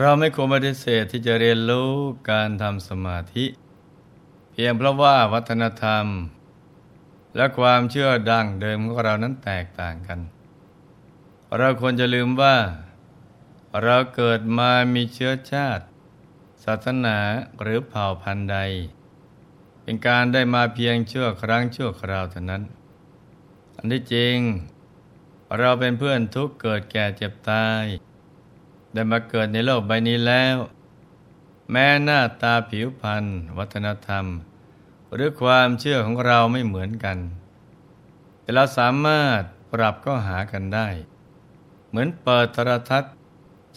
เราไม่ควรปฏิเสธที่จะเรียนรู้การทำสมาธิ เพียงเพราะว่าวัฒนธรรม และความเชื่อดั้งเดิมของเรานั้นแตกต่างกัน เราควรจะลืมว่า เราเกิดมามีเชื้อชาติ ศาสนาหรือเผ่าพันธุ์ใด เป็นการได้มาเพียงชั่วครั้งชั่วคราวเท่านั้น อันที่จริง เราเป็นเพื่อนทุกเกิดแก่เจ็บตาย ได้มาเกิดในโลกใบนี้แล้ว แม้หน้าตาผิวพรรณวัฒนธรรม หรือความเชื่อของเราไม่เหมือนกัน แต่เราสามารถปรับก็หากันได้ เหมือนเปิดโทรทัศน์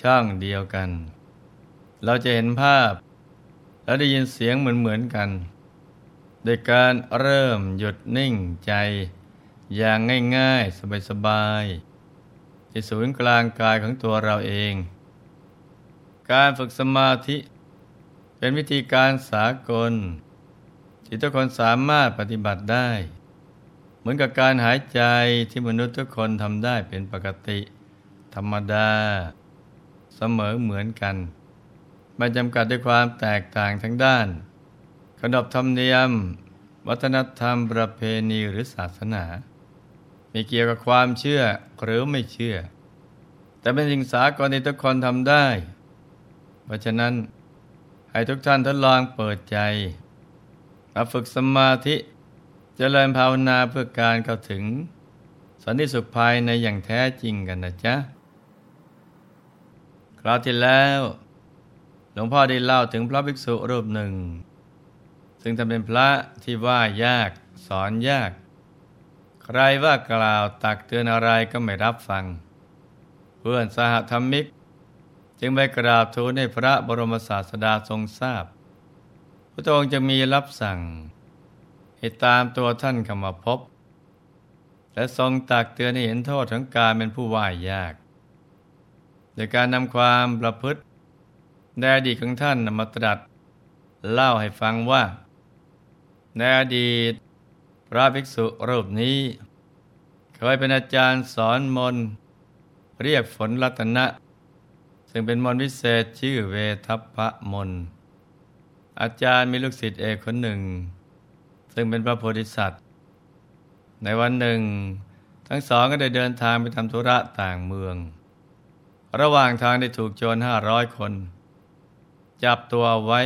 ช่องเดียวกัน เราจะเห็นภาพ และได้ยินเสียงเหมือนเหมือนกันโดยการเริ่มหยุดนิ่งใจ อย่างง่ายๆ สบายๆที่ศูนย์กลางกายของตัวเราเอง การฝึกสมาธิ เป็นวิธีการสากล ที่ทุกคนสามารถปฏิบัติได้ เหมือนกับการหายใจที่มนุษย์ทุกคนทำได้เป็นปกติ ธรรมดา เสมอเหมือนกัน ไม่จำกัดด้วยความแตกต่างทั้งด้าน ขนบธรรมเนียม วัฒนธรรมประเพณีหรือศาสนามีเกี่ยวกับความเชื่อหรือไม่เชื่อ แต่เป็นสิ่งสากลที่ทุกคนทำได้ เพราะฉะนั้นให้ทุกท่านทดลองเปิดใจมาฝึกสมาธิจเจริญภาวนาเพื่อการเข้าถึง สันติสุขภายในอย่างแท้จริงกันนะจ๊ะ คราวที่แล้ว หลวงพ่อได้เล่าถึงพระภิกษุรูปหนึ่ง ซึ่งทำเป็นพระที่ว่ายากสอนยาก ใครว่ากล่าวตักเตือนอะไรก็ไม่รับฟัง เพื่อนสหธรรมิก จึงไปกราบทูลให้พระบรมศาสดาทรงทราบ พระองค์จะมีรับสั่ง ให้ตามตัวท่านเข้ามาพบ และทรงตักเตือนให้เห็นโทษของการเป็นผู้ว่ายยากโดยการนำความประพฤติในอดีตของท่านนำมาตรัส เล่าให้ฟังว่า ในอดีต พระภิกษุรูปนี้ เคยเป็นอาจารย์สอนมนเรียกฝนรัตนะ ซึ่งเป็นมนต์วิเศษชื่อเวทัพพะมนอาจารย์มีลูกศิษย์เอกคนหนึ่ง ซึ่งเป็นพระโพธิสัตว์ ในวันหนึ่ง ทั้งสองก็ได้เดินทางไปทำธุระต่างเมือง ระหว่างทางได้ถูกโจรห้าร้อยคน จับตัวไว้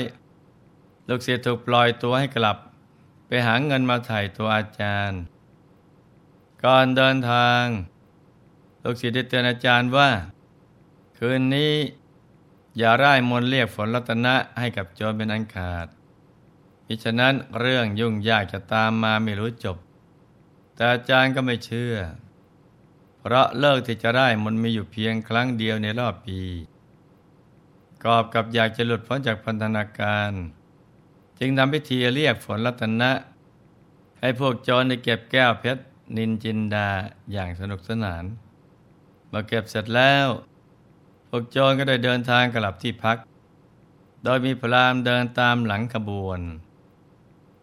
ลูกศิษย์ถูกปล่อยตัวให้กลับ ไปหาเงินมาถ่ายตัวอาจารย์ ก่อนเดินทาง ลูกศิษย์ได้เตือนอาจารย์ว่า คืนนี้ อย่าร่ายมนเรียกฝนรัตนะให้กับโจรเป็นอันขาดมิฉะนั้นเรื่องยุ่งยากจะตามมาไม่รู้จบ แต่อาจารย์ก็ไม่เชื่อ เพราะเลิกที่จะได้มันมีอยู่เพียงครั้งเดียวในรอบปี กอบกับอยากจะหลุดพ้นจากพันธนาการ จึงทำพิธีเรียกฝนรัตนะ ให้พวกโจรได้เก็บแก้วเพชรนินจินดาอย่างสนุกสนานเมื่อเก็บเสร็จแล้ว พวกโจรก็ได้เดินทางกลับที่พัก โดยมีพรามเดินตามหลังขบวน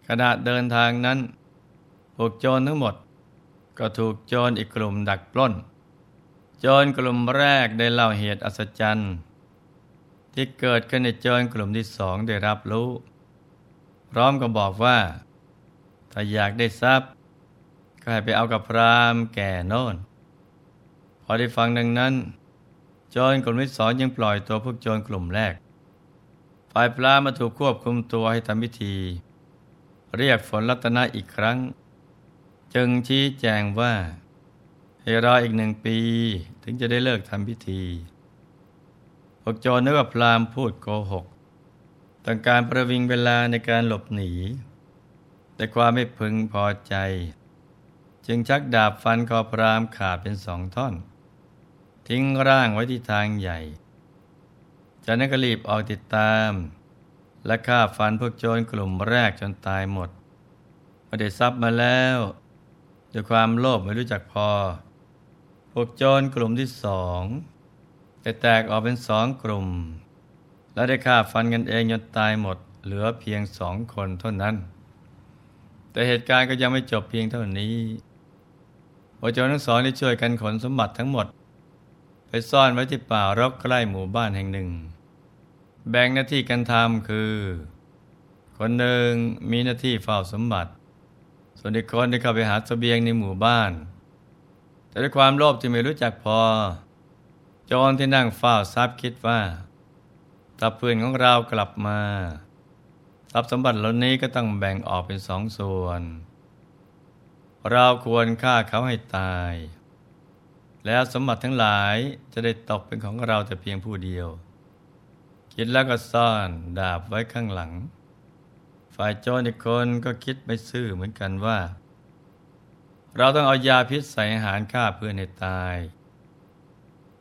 ขณะเดินทางนั้น พวกโจรทั้งหมด ก็ถูกโจรอีกกลุ่มดักปล้น โจรกลุ่มแรกได้เล่าเหตุอัศจรรย์ที่เกิดขึ้นในโจรกลุ่มที่สองได้รับรู้ พร้อมกับบอกว่า ถ้าอยากได้ทรัพย์ ก็ให้ไปเอากับพรามแก่โน่นพอได้ฟังดังนั้น โจรกลุ่มที่สองยังปล่อยตัวพวกโจรกลุ่มแรก ฝ่ายปลามาถูกควบคุมตัวให้ทำพิธี เรียกฝนรัตนะอีกครั้ง จึงชี้แจงว่าให้รออีกหนึ่งปีถึงจะได้เลิกทำพิธี พวกโจรนึกว่าพรามพูดโกหกต้องการประวิงเวลาในการหลบหนี แต่ความไม่พึงพอใจ จึงชักดาบฟันคอพรามขาดเป็นสองท่อน ทิ้งร่างไว้ที่ทางใหญ่ จากนั้นก็รีบออกติดตาม และฆ่าฟันพวกโจรกลุ่มแรกจนตายหมดพอได้ทรัพย์มาแล้วด้วยความโลภไม่รู้จักพอ พวกโจรกลุ่มที่สองได้แตกออกเป็นสองกลุ่ม และได้ฆ่าฟันกันเองจนตายหมด เหลือเพียงสองคนเท่านั้น แต่เหตุการณ์ก็ยังไม่จบเพียงเท่านี้พวกโจรทั้งสองได้ช่วยกันขนสมบัติทั้งหมด ไปซ่อนไว้ที่ป่ารกใกล้หมู่บ้านแห่งหนึ่ง แบ่งหน้าที่การทำคือ คนหนึ่งมีหน้าที่เฝ้าสมบัติ ส่วนอีกคนได้เข้าไปหาสเสบียงในหมู่บ้าน แต่ด้วยความโลภที่ไม่รู้จักพอจรที่นั่งเฝ้าทรัพย์คิดว่าถ้าเพื่อนของเรากลับมา ทรัพย์สมบัติเหล่านี้ก็ต้องแบ่งออกเป็นสองส่วน เราควรฆ่าเขาให้ตาย แล้วสมบัติทั้งหลายจะได้ตกเป็นของเราแต่เพียงผู้เดียว คิดแล้วก็ซ่อนดาบไว้ข้างหลัง ฝ่ายโจรอีกคนก็คิดไม่ซื่อเหมือนกันว่า เราต้องเอายาพิษใส่อาหารฆ่าเพื่อนให้ตาย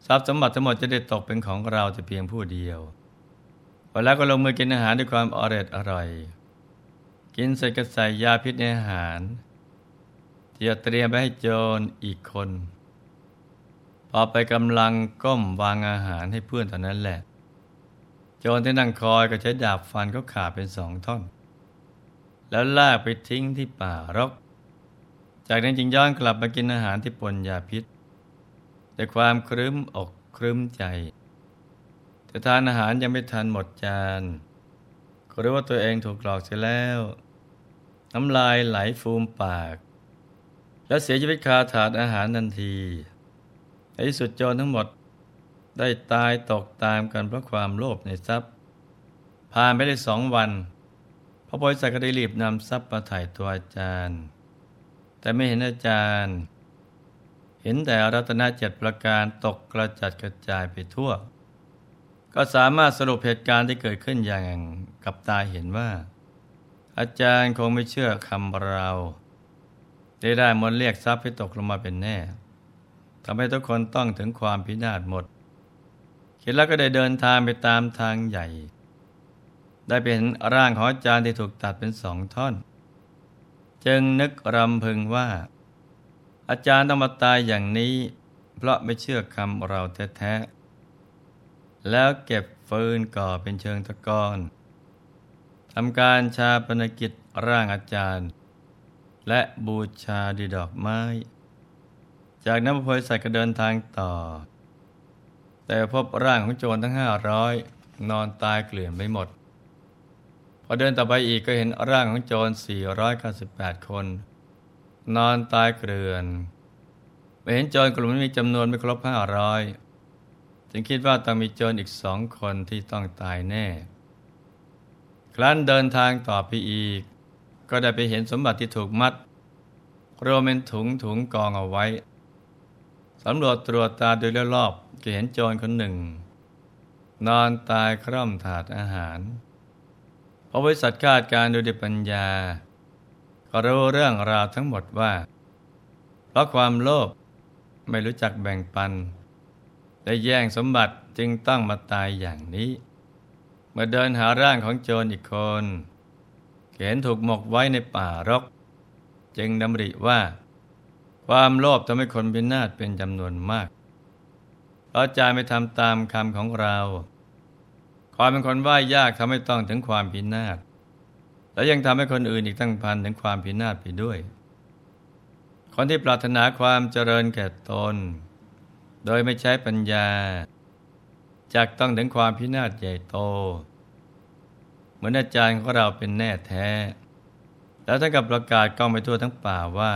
ทรัพย์สมบัติทั้งหมดจะได้ตกเป็นของเราแต่เพียงผู้เดียวพอแล้วก็ลงมือกินอาหารด้วยความอร่อยอร่อย กินเสร็จก็ใส่ยาพิษในอาหารที่จะเตรียมไปให้โจรอีกคน อไปกำลังก้มวางอาหารให้เพื่อนตอนนั้นแหละ โจรที่นั่งคอยก็ใช้ดาบฟันเขาขาดเป็นสองท่อน แล้วลากไปทิ้งที่ป่ารก จากนั้นจึงย้อนกลับมากินอาหารที่ปนยาพิษแต่ความครึ้มอกครึ้มใจแต่ทานอาหารยังไม่ทันหมดจานก็รู้ว่าตัวเองถูกหลอกเสียแล้ว น้ำลายไหลฟูมปาก และเสียชีวิตคาถาดอาหารทันที ในที่สุดโจรทั้งหมดได้ตายตกตามกันเพราะความโลภในทรัพย์ ผ่านไปได้สองวัน พระโพธิสัตว์ก็ได้รีบนำทรัพย์มาถ่ายตัวอาจารย์ แต่ไม่เห็นอาจารย์ เห็นแต่รัตนเจ็ดประการตกกระจัดกระจายไปทั่ว ก็สามารถสรุปเหตุการณ์ที่เกิดขึ้นอย่างกับตาเห็นว่า อาจารย์คงไม่เชื่อคำเรา ได้ได้มนเรียกทรัพย์ให้ตกลงมาเป็นแน่ ทำให้ทุกคนต้องถึงความพินาศหมดคิดแล้วก็ได้เดินทางไปตามทางใหญ่ ได้เป็นร่างของอาจารย์ที่ถูกตัดเป็นสองท่อน จึงนึกรำพึงว่า อาจารย์ต้องมาตายอย่างนี้ เพราะไม่เชื่อคำเราแท้ๆ แล้วเก็บฟืนก่อเป็นเชิงตะกอนทำการชาปนกิจร่างอาจารย์ และบูชาดีดอกไม้ จากนั้นพระโพธิสัตว์ก็เดินทางต่อ แต่พบร่างของโจรทั้งห้าร้อยนอนตายเกลื่อนไปหมด พอเดินต่อไปอีกก็เห็นร่างของโจร 498 คน นอนตายเกลื่อนไปเห็นโจรกลุ่มนี้มีจำนวนไม่ครบห้าร้อยจึงคิดว่าต้องมีโจรอีกสองคนที่ต้องตายแน่ ครั้นเดินทางต่อไปอีก ก็ได้ไปเห็นสมบัติที่ถูกมัดรวมเป็นถุงถุงกองเอาไว้ สำรวจตรวจตาโดยรอบๆก็เห็นโจรคนหนึ่ง นอนตายคร่อมถาดอาหารพระบริษัทคาดการโดยปัญญา ก็รู้เรื่องราวทั้งหมดว่า เพราะความโลภไม่รู้จักแบ่งปัน และแย่งสมบัติจึงต้องมาตายอย่างนี้ เมื่อเดินหาร่างของโจรอีกคนเห็นถูกหมกไว้ในป่ารก จึงดำริว่า ความโลภทำให้คนพินาศเป็นจำนวนมากเพราะใจไม่ทำตามคำของเรา ความเป็นคนว่ายากทำให้ต้องถึงความพินาศแล้วยังทำให้คนอื่นอีกตั้งพันถึงความพินาศไปด้วย คนที่ปรารถนาความเจริญแก่ตน โดยไม่ใช้ปัญญาจากต้องถึงความพินาศใหญ่โต เหมือนอาจารย์ของเราเป็นแน่แท้ แล้วท่านกับประกาศกล้องไปทั่วทั้งป่าว่า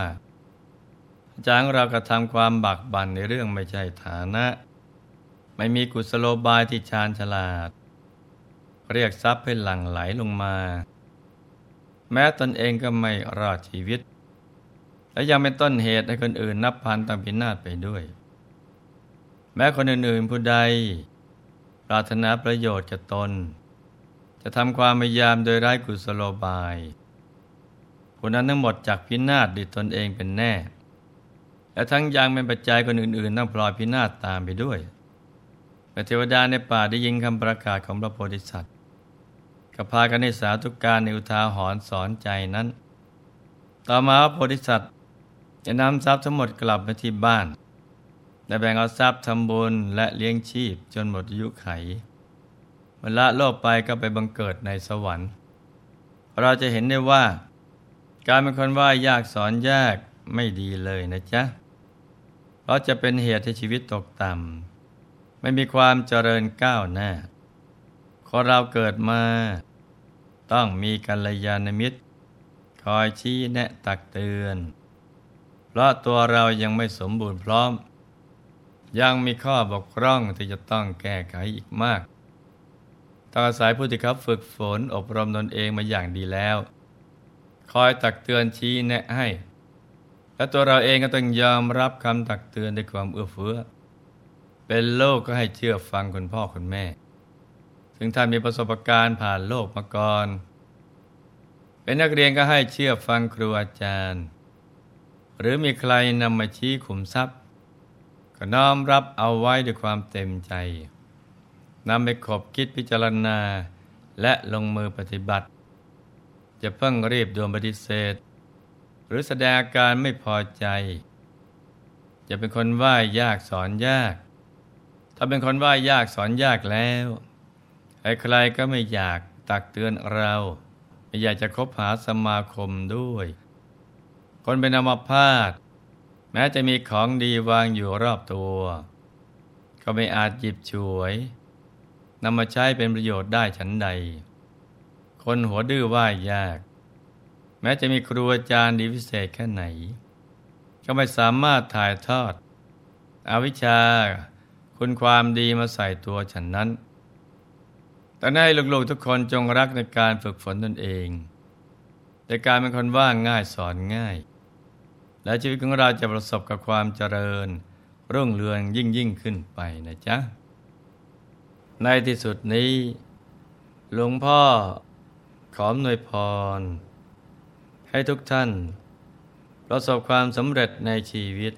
จางเรากระทำความบักบั่นในเรื่องไม่ใช่ฐานะ ไม่มีกุศโลบายที่ชาญฉลาด เรียกทรัพย์ให้หลั่งไหลลงมา แม้ตนเองก็ไม่รอดชีวิต และยังเป็นต้นเหตุให้คนอื่นนับพันต้องพินาศไปด้วย แม้คนอื่นๆผู้ใด ปรารถนาประโยชน์กับตน จะทำความพยายามโดยไร้กุศโลบายผู้นั้นทั้งหมดจากพินาศดิตนเองเป็นแน่ และทั้งยังเป็นปัจจัยคนอื่นๆ ต้องพลอยพินาศตามไปด้วยเทวดาในป่าได้ยินคำประกาศของพระโพธิสัตว์ก็พากันในสาธุการในอุทาหรณ์สอนใจนั้น ต่อมาพระโพธิสัตว์จะนำทรัพย์ทั้งหมดกลับไปที่บ้านและแบ่งเอาทรัพย์ทำบุญและเลี้ยงชีพจนหมดอายุไขเมื่อละโลกไปก็ไปบังเกิดในสวรรค์ เราจะเห็นได้ว่า การเป็นคนว่ายากสอนยากไม่ดีเลยนะจ๊ะ เพราะจะเป็นเหตุให้ชีวิตตกต่ำไม่มีความเจริญก้าวหน้าคนเราเกิดมา ต้องมีกัลยาณมิตร คอยชี้แนะตักเตือน เพราะตัวเรายังไม่สมบูรณ์พร้อม ยังมีข้อบกพร่องที่จะต้องแก้ไขอีกมากต้องอาศัยผู้ที่เขาฝึกฝนอบรมตนเองมาอย่างดีแล้ว คอยตักเตือนชี้แนะให้ และตัวเราเองก็ต้องยอมรับคำตักเตือนด้วยความเอื้อเฟื้อ เป็นโลกก็ให้เชื่อฟังคุณพ่อคุณแม่ถึงท่านมีประสบการณ์ผ่านโลกมาก่อน เป็นนักเรียนก็ให้เชื่อฟังครูอาจารย์ หรือมีใครนำมาชี้ขุมทรัพย์ ก็น้อมรับเอาไว้ด้วยความเต็มใจนำไปขบคิดพิจารณาและลงมือปฏิบัติ จะเพิ่งรีบด่วนปฏิเสธ รือแสดงอาการไม่พอใจ จะเป็นคนว่ายยากสอนยาก ถ้าเป็นคนว่ายยากสอนยากแล้วใครๆก็ไม่อยากตักเตือนเรา ไม่อยากจะคบหาสมาคมด้วย คนเป็นอมพาตแม้จะมีของดีวางอยู่รอบตัว ก็ไม่อาจหยิบฉวยนำมาใช้เป็นประโยชน์ได้ฉันใด คนหัวดื้อว่ายาก แม้จะมีครูอาจารย์ดีพิเศษแค่ไหน ก็ไม่สามารถถ่ายทอด อวิชชา คุณความดีมาใส่ตัวฉันนั้นแต่ให้ลูกๆทุกคนจงรักในการฝึกฝนตนเองแต่การเป็นคนว่างง่ายสอนง่าย และชีวิตของเราจะประสบกับความเจริญ รุ่งเรืองยิ่งยิ่งขึ้นไปนะจ๊ะ ในที่สุดนี้ หลวงพ่อขอหน่วยพร ให้ทุกท่าน ประสบความสำเร็จในชีวิต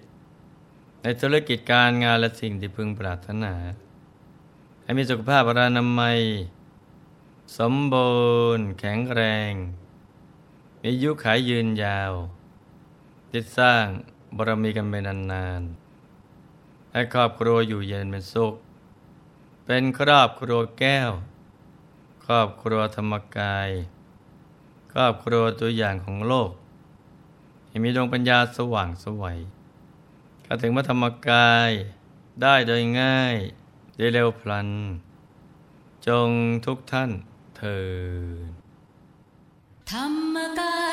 ในธุรกิจการงานและสิ่งที่พึงปรารถนา ให้มีสุขภาพรานามัย สมบูรณ์แข็งแรง มียุขายยืนยาว ติดสร้างบารมีกันไปนานๆ ให้ครอบครัวอยู่เย็นเป็นสุข เป็นครอบครัวแก้ว ครอบครัวธรรมกาย ครอบครัวตัวอย่างของโลกให้มีดวงปัญญาสว่างสวัยเข้าถึงพระธรรมกายได้โดยง่ายได้เร็วพลัน จงทุกท่านเถิดธรรมกาย